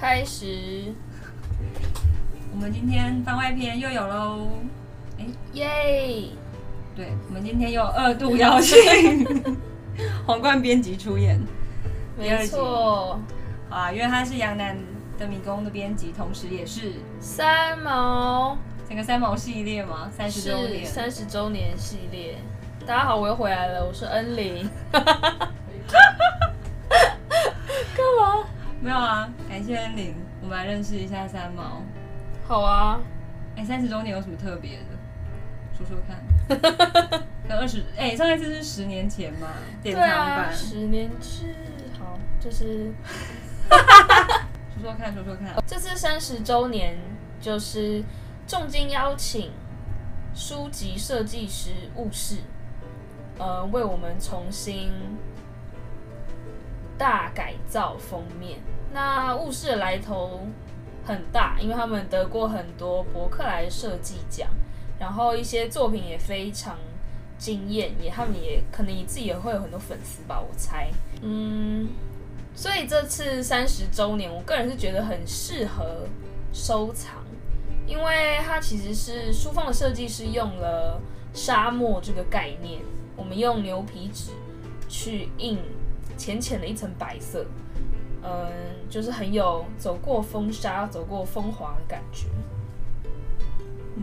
开始。我们今天番外篇又有喽！哎，耶！对，我们今天又二度邀请 皇冠编辑出演，没错。啊，因为他是杨楠的迷宫的编辑，同时也是三毛整个三毛系列嘛，三十周年，三十周年系列。大家好，我又回来了，我是恩玲。啊，感谢恩玲，我们来认识一下三毛。好啊，哎，三十周年有什么特别的？说说看。跟二十，哎，上一次是十年前嘛，典藏版。啊、十年前，好，就是。说说看，说说看。这次三十周年，就是重金邀请书籍设计师务室，呃，为我们重新。大改造封面，那雾室的来头很大，因为他们得过很多博客来设计奖，然后一些作品也非常惊艳，也他们也可能你自己也会有很多粉丝吧，我猜。嗯，所以这次三十周年，我个人是觉得很适合收藏，因为它其实是书封的设计师用了沙漠这个概念，我们用牛皮纸去印。浅浅的一层白色，嗯，就是很有走过风沙、走过风华的感觉。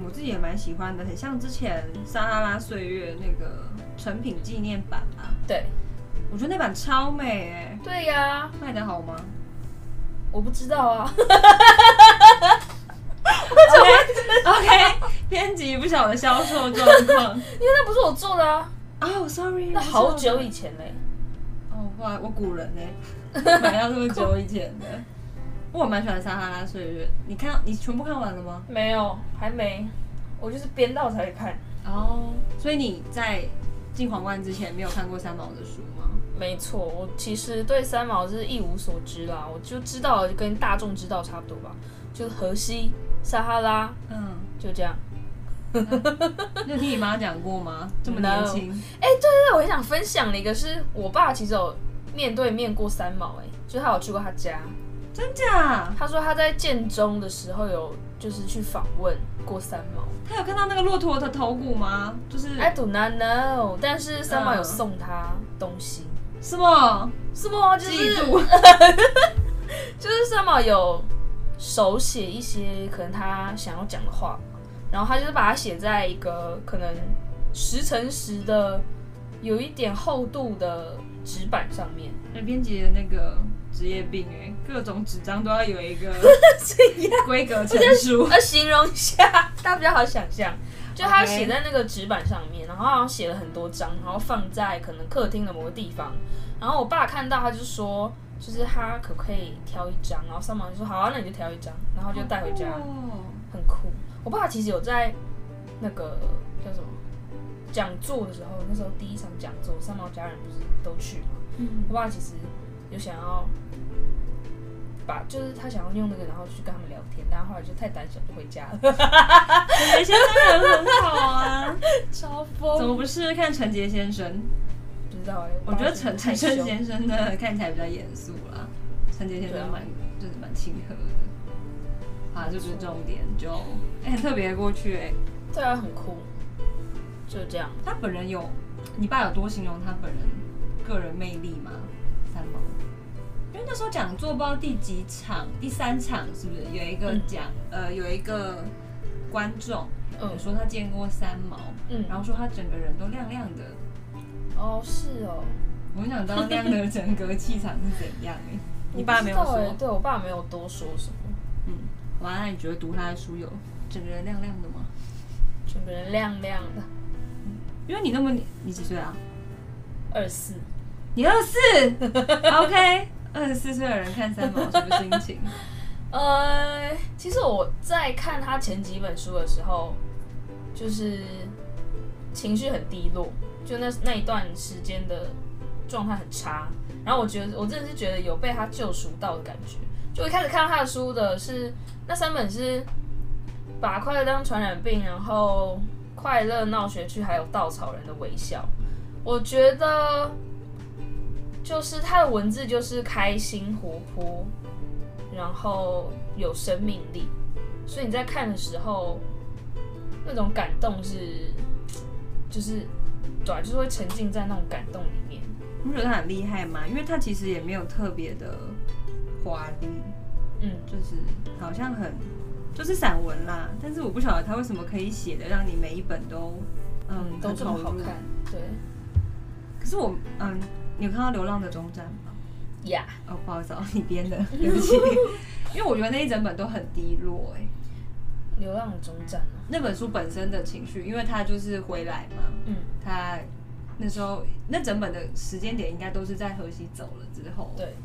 我自己也蛮喜欢的，很像之前《撒哈拉岁月》那个成品纪念版啊。对，我觉得那版超美哎。对呀、啊，卖的好吗？我不知道啊。OK，编辑不晓得销售状况，因为那不是我做的啊。哦、oh，Sorry，那好久以前嘞。哦哇，我古人嘞、欸，买到这么久以前的，我蛮喜欢《撒哈拉岁月》。你看，你全部看完了吗？没有，还没。我就是编到才会看。哦，所以你在进皇冠之前没有看过三毛的书吗？没错，我其实对三毛是一无所知啦，我就知道跟大众知道差不多吧，就是荷西、撒哈拉，嗯，就这样。你有听你妈讲过吗？这么年轻？哎、no. 欸，对对对，我也想分享的一个是我爸其实有。面对面过三毛，哎，就他有去过他家，真假？他说他在建中的时候有就是去访问过三毛，他有看到那个骆驼的头骨吗？就是 I do not know，但是三毛有送他东西，是吗？是吗？就是 就是三毛有手写一些可能他想要讲的话，然后他就是把它写在一个可能十乘十的有一点厚度的。纸板上面，那编辑的那个职业病哎，各种纸张都要有一个 规格成熟。呃，形容一下，大家比较好想象。就他写在那个纸板上面，然后好像写了很多张，然后放在可能客厅的某个地方。然后我爸看到，他就说，就是他可不可以挑一张？然后三毛就说好啊，那你就挑一张，然后就带回家，很酷。我爸其实有在那个叫什么？讲座的时候，那时候第一场讲座，三毛家人不是都去嘛？嗯，我爸其实有想要把，就是他想要用那个，然后去跟他们聊天，但后来就太胆小，就回家了。陈杰先生人很好啊，超疯！怎么不是看陈杰先生？不知道哎、欸，我觉得陈陈陈先生的看起来比较严肃啦，陈杰先生蛮、啊、就是蛮亲和的。啊，就是重点，就哎、欸、很特别过去哎、欸，对啊，很酷。就这样，他本人有，你爸有多形容他本人个人魅力吗？三毛，因为那时候讲座不知道第几场，第三场是不是有一个讲、嗯，呃，有一个观众，嗯，说他见过三毛，嗯，然后说他整个人都亮亮的，哦，是哦，我很想知道亮的整个气场是怎样哎，你爸没有说，对我爸没有多说什么，嗯，完了，那你觉得读他的书有整个人亮亮的吗？整个人亮亮的。因为你那么你几岁啊？二四，你二四，OK，二十四岁的人看三毛什么心情？呃，其实我在看他前几本书的时候，就是情绪很低落，就那那一段时间的状态很差。然后我觉得我真的是觉得有被他救赎到的感觉。就一开始看到他的书的是那三本是把快乐当传染病，然后。快乐闹学区，还有稻草人的微笑，我觉得就是他的文字就是开心活泼，然后有生命力，所以你在看的时候，那种感动是，就是，对啊，就是会沉浸在那种感动里面。你觉得他很厉害吗？因为他其实也没有特别的华丽，嗯，就是好像很就是散文啦，但是我不晓得他为什么可以写的让你每一本都嗯，嗯都这么好看，对。可是我嗯，你有看到《流浪的终站》吗？呀哦，不好意思，哦，你编的，对不起。因为我觉得那一整本都很低落，哎。流浪的终站，那本书本身的情绪，因为他就是回来嘛，嗯，他那时候那整本的时间点应该都是在河西走了之后，对，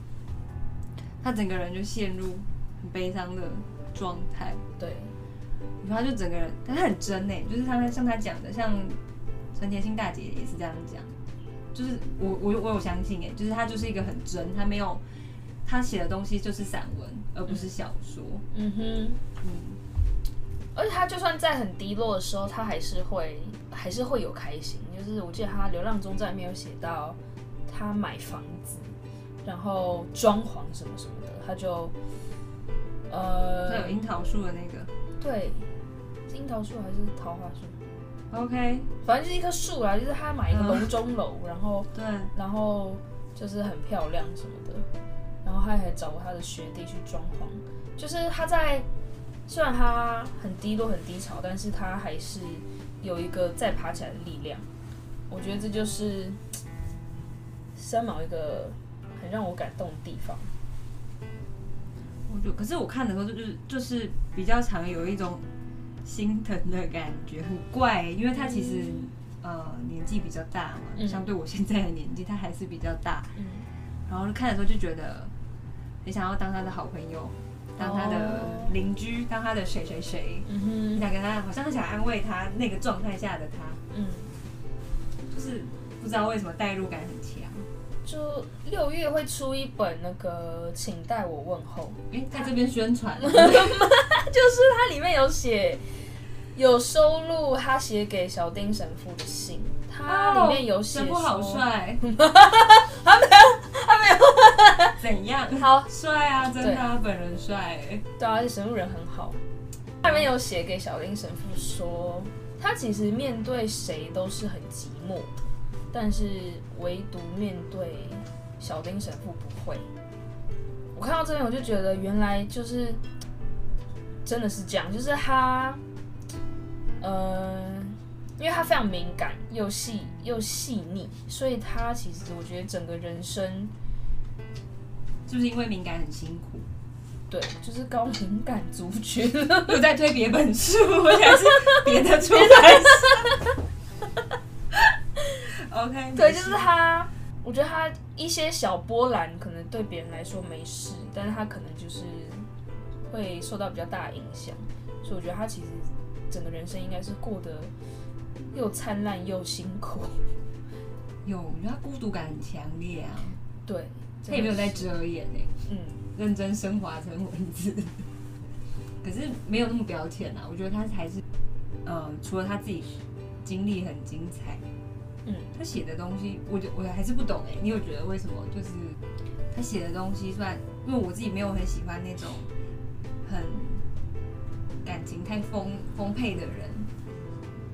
他整个人就陷入很悲伤的状态，对，然后他就整个人，但他很真呢，就是他像他讲的，像陈甜心大姐也是这样讲，就是我我我有相信哎，就是他就是一个很真，他没有他写的东西就是散文，而不是小说，嗯。哼，嗯。而且他就算在很低落的时候，他还是会还是会有开心。就是我记得他《流浪中站》没有写到他买房子，然后装潢什么什么的，他就呃，有樱桃树的那个，对，是樱桃树还是桃花树？OK，反正就是一棵树啦。就是他买一个楼中楼，然后对，然后就是很漂亮什么的，然后他还找过他的学弟去装潢，就是他在。虽然他很低落、很低潮，但是他还是有一个再爬起来的力量。我觉得这就是三毛一个很让我感动的地方。我就可是我看的时候就是就是比较常有一种心疼的感觉，很怪，因为他其实、嗯、呃年纪比较大嘛，嗯、相对我现在的年纪，他还是比较大。嗯、然后看的时候就觉得很想要当他的好朋友。当他的邻居，当他的谁谁谁，嗯哼，你想跟他，好像很想安慰他那个状态下的他，嗯，就是不知道为什么代入感很强。就六月会出一本那个，请代我问候，哎、欸，在这边宣传，就是它里面有写，有收录他写给小丁神父的信，它里面有写，神父好帅，他没有。他没有怎样？好帅啊，真的，他本人帅。对啊，而且神父人很好。他里面有写给小丁神父说，他其实面对谁都是很寂寞，但是唯独面对小丁神父不会。我看到这边，我就觉得原来就是真的是这样，就是他，呃，因为他非常敏感，又细又细腻，所以他其实我觉得整个人生。是不是因为敏感很辛苦？对，就是高敏感族群。又在推别本书，我想是 别的出版社。OK，对，就是他。我觉得他一些小波澜可能对别人来说没事，但是他可能就是会受到比较大的影响。所以我觉得他其实整个人生应该是过得又灿烂又辛苦。有，我觉得他孤独感很强烈啊。对。他也没有在遮掩呢，嗯，认真升华成文字，可是没有那么表浅啊。我觉得他还是，呃，除了他自己经历很精彩，嗯，他写的东西，我就我还是不懂哎。你有觉得为什么？就是他写的东西，算因为我自己没有很喜欢那种很感情太丰丰沛的人，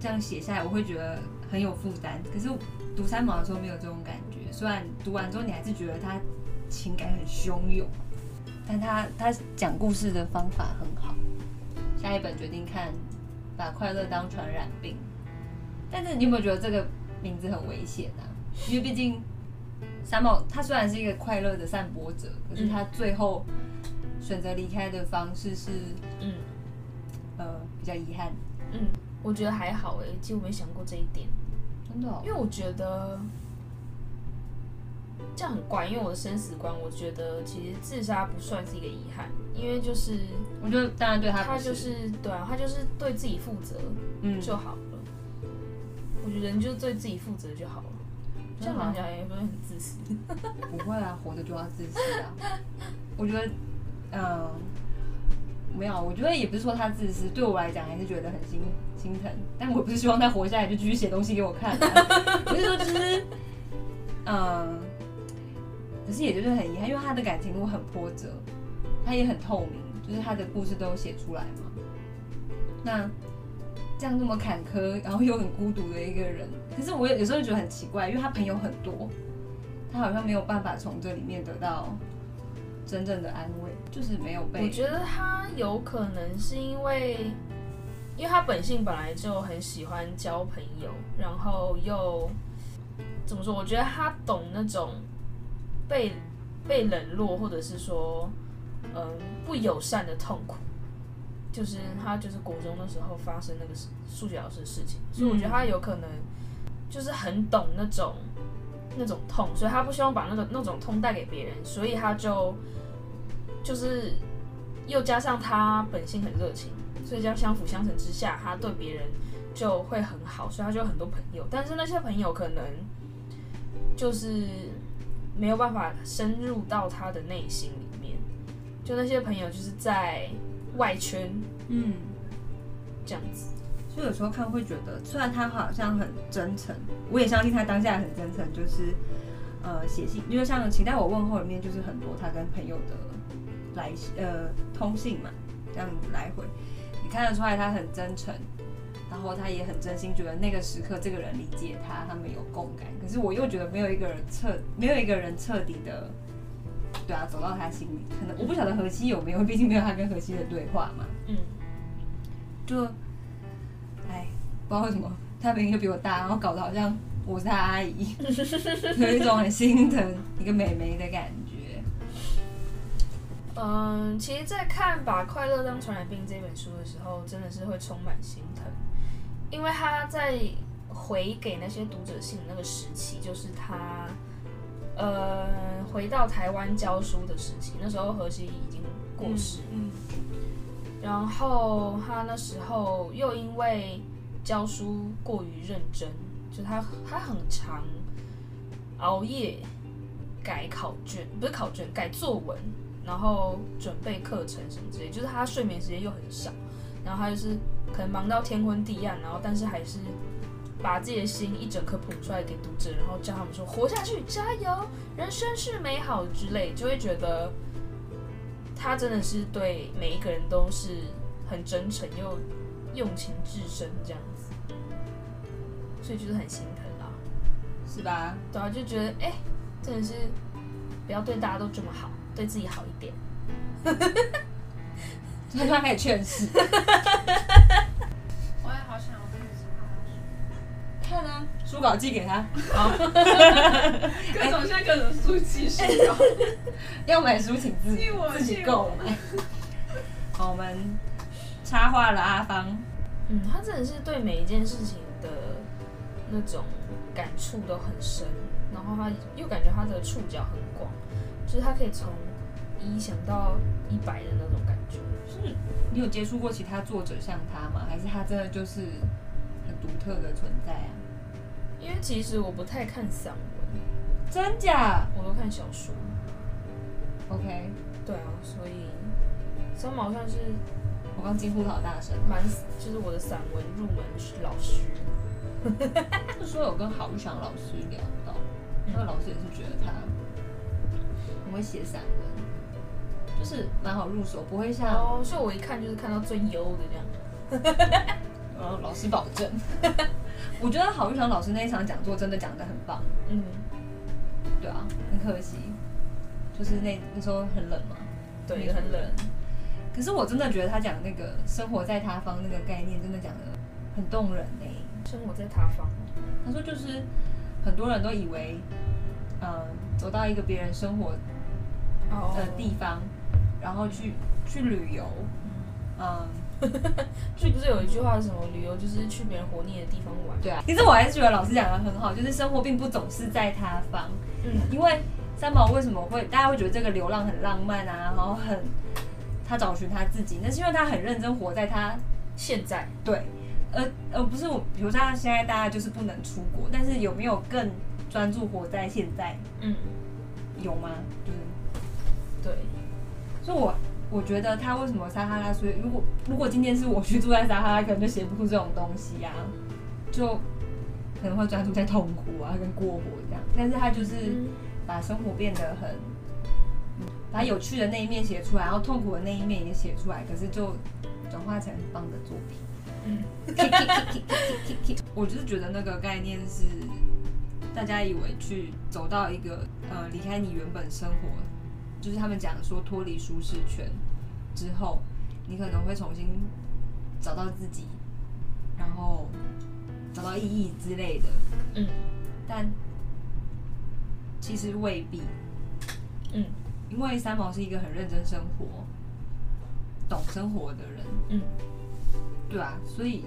这样写下来我会觉得很有负担。可是读三毛的时候没有这种感觉，虽然读完之后你还是觉得他。情感很汹涌，但他他讲故事的方法很好。下一本决定看，把快乐当传染病。但是你有没有觉得这个名字很危险啊？因为毕竟三毛他虽然是一个快乐的散播者，可是他最后选择离开的方式是，嗯，呃，比较遗憾。嗯，我觉得还好哎，其实我没想过这一点，真的哦，因为我觉得。这样很怪，因为我的生死观，我觉得其实自杀不算是一个遗憾，因为就是我觉得当然对他，他就是对啊，他就是对自己负责，嗯，就好了。人就是对自己负责就好了。这样讲也不会很自私。不会啊，活着就要自私啊。我觉得，嗯、呃，没有，我觉得也不是说他自私，对我来讲还是觉得很心心疼。但我不是希望他活下来就继续写东西给我看，啊，我是说就是，嗯、呃。可是也就是很遗憾，因为他的感情路很波折，他也很透明，就是他的故事都有写出来嘛。那这样这么坎坷，然后又很孤独的一个人，可是我有时候觉得很奇怪，因为他朋友很多，他好像没有办法从这里面得到真正的安慰，就是没有被。我觉得他有可能是因为，因为他本性本来就很喜欢交朋友，然后又怎么说？我觉得他懂那种被被冷落，或者是说嗯不友善的痛苦。就是他，就是国中的时候发生那个数学老师的事情，所以我觉得他有可能就是很懂那种那种痛，所以他不希望把那个那种痛带给别人，所以他就就是又加上他本性很热情，所以这样相辅相成之下，他对别人就会很好，所以他就有很多朋友。但是那些朋友可能就是没有办法深入到他的内心里面，就那些朋友就是在。外圈，嗯，这样子，所以有时候看会觉得，虽然他好像很真诚，我也相信他当下很真诚，就是呃写信，因为像请代我问候里面，就是很多他跟朋友的来呃通信嘛，这样子来回，你看得出来他很真诚，然后他也很真心觉得那个时刻这个人理解他，他们有共感，可是我又觉得没有一个人彻没有一个人彻底的。对啊，走到他心里，可能我不晓得荷西有没有，毕竟没有他跟荷西的对话嘛。嗯，就，哎，不知道为什么他明明就比我大，然后搞得好像我是他阿姨，有一种很心疼一个妹妹的感觉。嗯，其实，在看《把快乐当传染病》这本书的时候，真的是会充满心疼，因为他在回给那些读者信的那个时期，就是他。呃，回到台湾教书的时期，那时候何西已经过世，嗯，嗯，然后他那时候又因为教书过于认真，就他他很常熬夜改考卷，不是考卷，改作文，然后准备课程什么之类，就是他睡眠时间又很少，然后他就是可能忙到天昏地暗，然后但是还是。把自己的心一整颗捧出来给读者，然后叫他们说活下去，加油，人生是美好之类，就会觉得他真的是对每一个人都是很真诚又用情至深这样子，所以就是很心疼啦，是吧？对啊，就觉得哎、欸，真的是不要对大家都这么好，对自己好一点，他开始劝世。啊，书稿寄给他。好，各种现在各种书寄书稿，要买书请自己自己购买。好，我们插话了阿芳。嗯，他真的是对每一件事情的那种感触都很深，然后他又感觉他的触角很广，就是他可以从一想到一百的那种感觉。是，你有接触过其他作者像他吗？还是他真的就是很？独特的存在啊，因为其实我不太看散文，真假？我都看小说。OK，对啊，所以三毛算是我刚惊呼的好大声，蛮就是我的散文入门老师。那时候有跟郝玉祥老师聊到，那个老师也是觉得他很会写散文，就是蛮好入手，不会像哦，所以我一看就是看到最优的这样。呃，老师保证。我觉得郝玉祥老师那一场讲座真的讲的很棒。嗯，对啊，很可惜，就是那那时候很冷嘛。对，很冷。可是我真的觉得他讲那个生活在他方那个概念，真的讲的很动人呢。生活在他方，他说就是很多人都以为，嗯，走到一个别人生活的地方，然后去去旅游，嗯。就不是有一句话是什么？旅游就是去别人活腻的地方玩。对啊，其实我还是觉得老师讲的很好，就是生活并不总是在他方。嗯，因为三毛为什么会大家会觉得这个流浪很浪漫啊，然后很他找寻他自己，那是因为他很认真活在他现在。对，而而不是我，比如说他现在大家就是不能出国，但是有没有更专注活在现在？嗯，有吗？就是对，所以我。我觉得他为什么撒哈拉？所以如果如果今天是我去住在撒哈拉，可能就写不出这种东西呀、啊，就可能会专注在痛苦啊，跟过活这样。但是他就是把生活变得很，把有趣的那一面写出来，然后痛苦的那一面也写出来，可是就转化成很棒的作品。嗯，我就是觉得那个概念是，大家以为去走到一个呃离开你原本生活，就是他们讲说脱离舒适圈之后，你可能会重新找到自己，然后找到意义之类的。嗯，但其实未必。嗯，因为三毛是一个很认真生活、懂生活的人。嗯。对啊，所以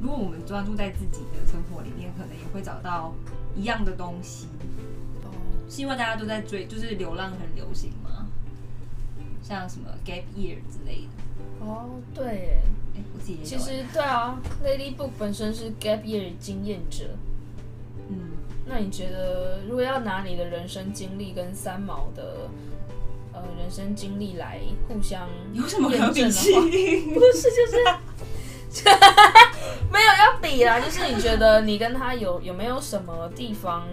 如果我们专注在自己的生活里面，可能也会找到一样的东西。哦，是因为大家都在追，就是流浪很流行吗，像什么 gap year 之类的。哦，对，哎，我自己其实对啊，Lady Book 本身是 gap year 经验者。嗯，那你觉得，如果要拿你的人生经历跟三毛的？呃，人生经历来互相有什么可比性？不是，就是 没有要比啦。就是你觉得你跟他有有没有什么地方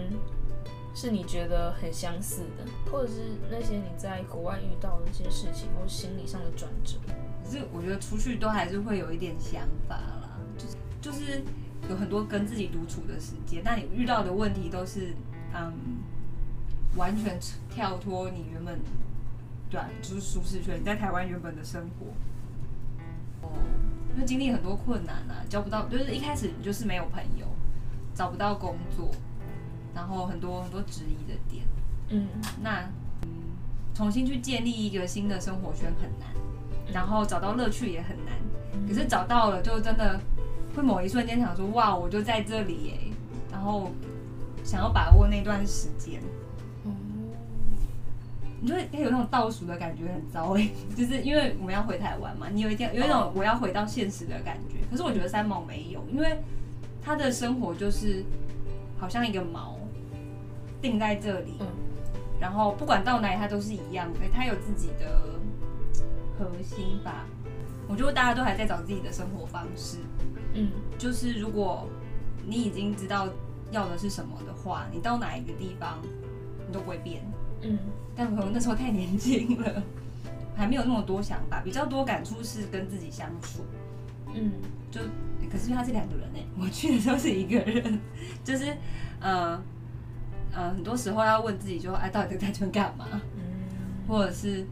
是你觉得很相似的，或者是那些你在国外遇到的一些事情，或心理上的转折？可是我觉得出去都还是会有一点想法啦，就是就是有很多跟自己独处的时间，但你遇到的问题都是嗯，完全跳脱你原本。对，就是舒适圈。你在台湾原本的生活，哦，因为经历很多困难啊，交不到，就是一开始你就是没有朋友，找不到工作，然后很多很多质疑的点，嗯，那嗯，重新去建立一个新的生活圈很难，然后找到乐趣也很难，可是找到了，就真的会某一瞬间想说，哇，我就在这里耶，然后想要把握那段时间。你就会有那种倒数的感觉，很糟哎，就是因为我们要回台湾嘛，你有一点有一种我要回到现实的感觉。可是我觉得三毛没有，因为他的生活就是好像一个锚定在这里，然后不管到哪里它都是一样的，他有自己的核心吧。我觉得大家都还在找自己的生活方式，嗯，就是如果你已经知道要的是什么的话，你到哪一个地方你都不会变。嗯，但可能那时候太年轻了，还没有那么多想法，比较多感触是跟自己相处。嗯，就可是他是两个人哎，我去的时候是一个人，就是呃呃，很多时候要问自己就，就哎，到底在这边干嘛？嗯，或者是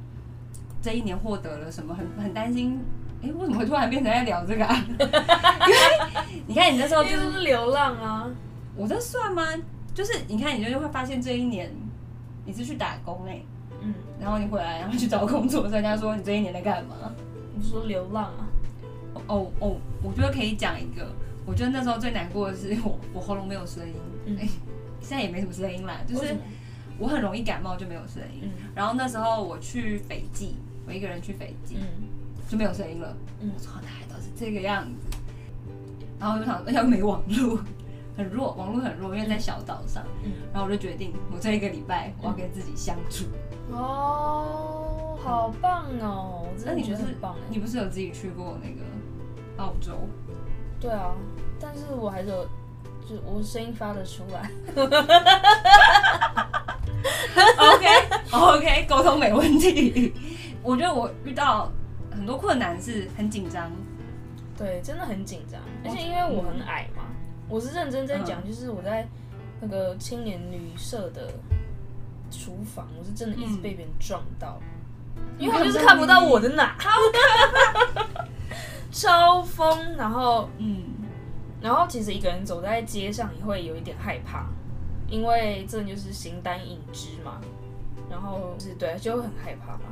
这一年获得了什么，很很担心，哎，为什么会突然变成在聊这个啊？因为你看你那时候就是流浪啊，我这算吗？就是你看你就会发现这一年。你是去打工哎、欸，嗯，然后你回来，然后去找工作，人家说你这一年在干嘛？你说流浪啊？哦哦，我觉得可以讲一个，我觉得那时候最难过的是我我喉咙没有声音，哎、嗯欸，现在也没什么声音啦，就是我很容易感冒就没有声音，嗯、然后那时候我去斐济，我一个人去斐济，嗯，就没有声音了，嗯，我说哪里都是这个样子，然后我就想，而且又没网络。很弱，网络很弱，因为在小岛上。嗯，然后我就决定，我这一个礼拜我要跟自己相处。哦，好棒哦！那你觉得很棒？你不是有自己去过那个澳洲？对啊，但是我还是有，就我声音发得出来。OK OK，沟通没问题。我觉得我遇到很多困难是很紧张。对，真的很紧张，而且因为我很矮嘛。我是认真在讲，就是我在那个青年旅社的厨房，我是真的一直被别人撞到，嗯、因为他就是看不到我的奶，超疯，然后嗯，然后其实一个人走在街上也会有一点害怕，因为这就是形单影只嘛，然后是对，就会很害怕嘛。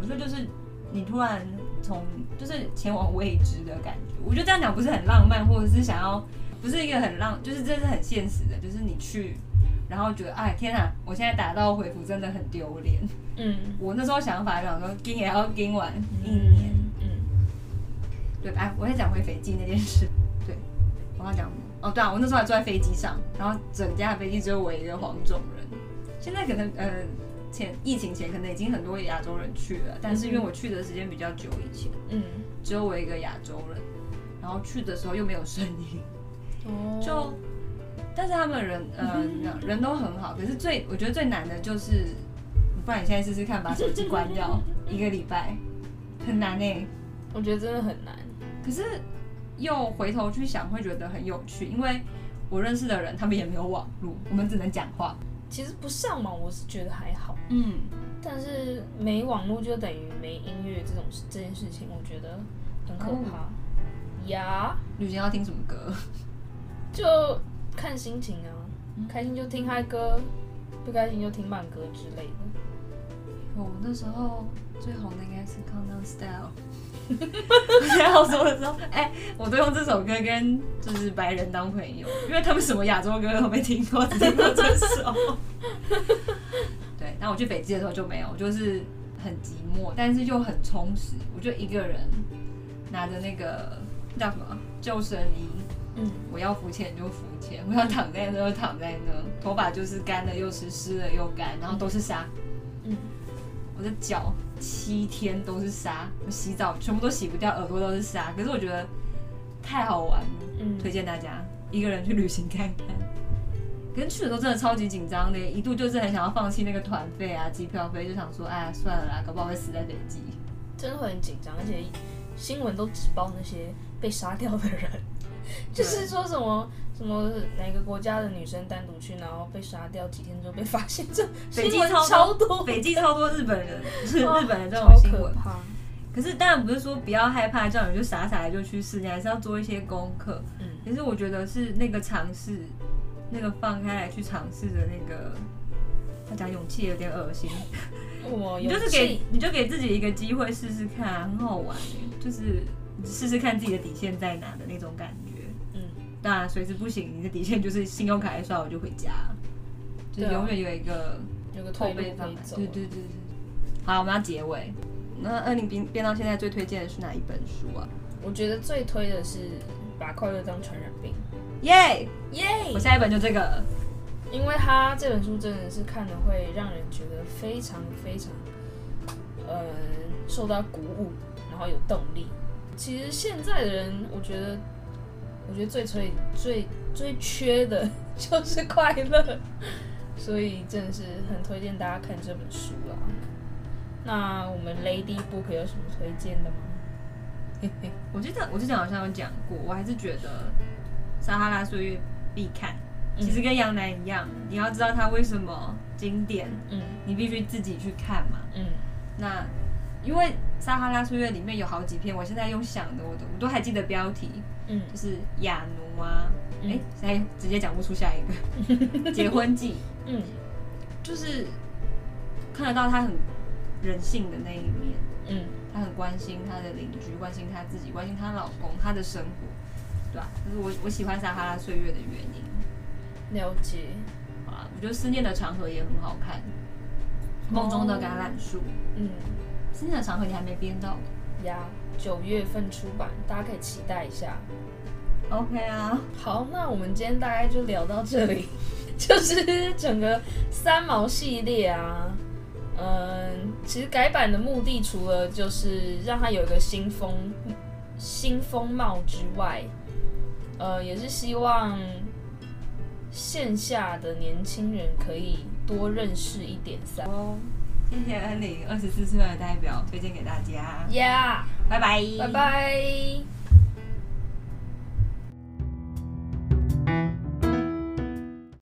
我说就是你突然从就是前往未知的感觉，我觉得这样讲不是很浪漫，或者是想要。不是一个很浪，就是这是很现实的，就是你去，然后觉得哎天啊，我现在打道回府真的很丢脸。嗯，我那时候想法就想说，跟也要跟完一年。嗯，对，哎，我在讲回斐济那件事。讲哦，对啊，我那时候还坐在飞机上，然后整架飞机只有我一个黄种人。现在可能呃前疫情前可能已经很多亚洲人去了，但是因为我去的时间比较久以前，嗯，只有我一个亚洲人，然后去的时候又没有声音。哦就，但是他们人，呃，人都很好。可是最，我觉得最难的就是，不然你现在试试看，把手机关掉 一个礼拜，很难呢、欸。我觉得真的很难。可是又回头去想，会觉得很有趣，因为我认识的人，他们也没有网络，我们只能讲话。其实不上网，我是觉得还好。嗯，但是没网络就等于没音乐这种这件事情，我觉得很可怕。呀、嗯，旅行要听什么歌？就看心情啊，开心就听嗨歌，不开心就听慢歌之类的。我那时候最红的应该是《Gangnam Style》。我现在好说的时候，哎、欸，我都用这首歌跟就是白人当朋友，因为他们什么亚洲歌都没听过，只听过这首。对，但我去北极的时候就没有，就是很寂寞，但是又很充实。我就一个人拿着那个叫什么救生衣，嗯，我要浮潜就浮潜，我要躺在那就躺在那，头发就是干了又湿，湿了又干，然后都是沙，嗯，我的脚。七天都是沙，我洗澡全部都洗不掉，耳朵都是沙。可是我觉得太好玩了，嗯，推荐大家一个人去旅行看看。可是去的时候真的超级紧张的，一度就是很想要放弃那个团费啊、机票费，就想说，哎呀，算了啦，搞不好会死在飞机。真的会很紧张，而且新闻都只报那些被杀掉的人，就是说什么。什么哪个国家的女生单独去，然后被杀掉，几天之后被发现？这北京超，超多，北京超多日本人，是日本人这种新闻。可是当然不是说不要害怕，叫你就傻傻的就去试，你还是要做一些功课。嗯，可是我觉得是那个尝试，那个放开来去尝试的那个，他讲勇气有点恶心。我你就是给你就给自己一个机会试试看，很好玩，就是试试看自己的底线在哪的那种感觉。当然，随时不行，你的底线就是信用卡一刷我就回家，就永远有一个有个退路可以走。对对对对。好，我们要结尾。那二零编编到现在最推荐的是哪一本书啊？我觉得最推的是《把快乐当传染病》。耶耶！我下一本就这个，因为他这本书真的是看的会让人觉得非常非常，呃，受到鼓舞，然后有动力。其实现在的人，我觉得。我觉得最最最最缺的 就是快乐，所以真的是很推荐大家看这本书啦。那我们 Lady Book 有什么推荐的吗？嘿嘿，我记得我之前好像有讲过，我还是觉得《撒哈拉岁月》必看。其实跟杨澜一样，你要知道它为什么经典，嗯，你必须自己去看嘛，嗯。那因为《撒哈拉岁月》里面有好几篇，我现在用想的，我都我都还记得标题。嗯，就是亚奴啊，哎、嗯，现在直接讲不出下一个 结婚记。嗯，就是看得到他很人性的那一面。嗯，他很关心他的邻居，关心他自己，关心她老公，他的生活，对吧？就是我我喜欢撒哈拉岁月的原因。了解。啊，我觉得思念的长河也很好看。梦中的橄榄树。嗯，思念的长河你还没编到呀？九月份出版，大家可以期待一下。OK 啊，好，那我们今天大概就聊到这里，就是整个三毛系列啊，嗯，其实改版的目的除了就是让它有一个新风新风貌之外，呃，也是希望线下的年轻人可以多认识一点三毛。谢谢恩玲，二十四岁的代表推荐给大家。Yeah，拜拜，拜拜。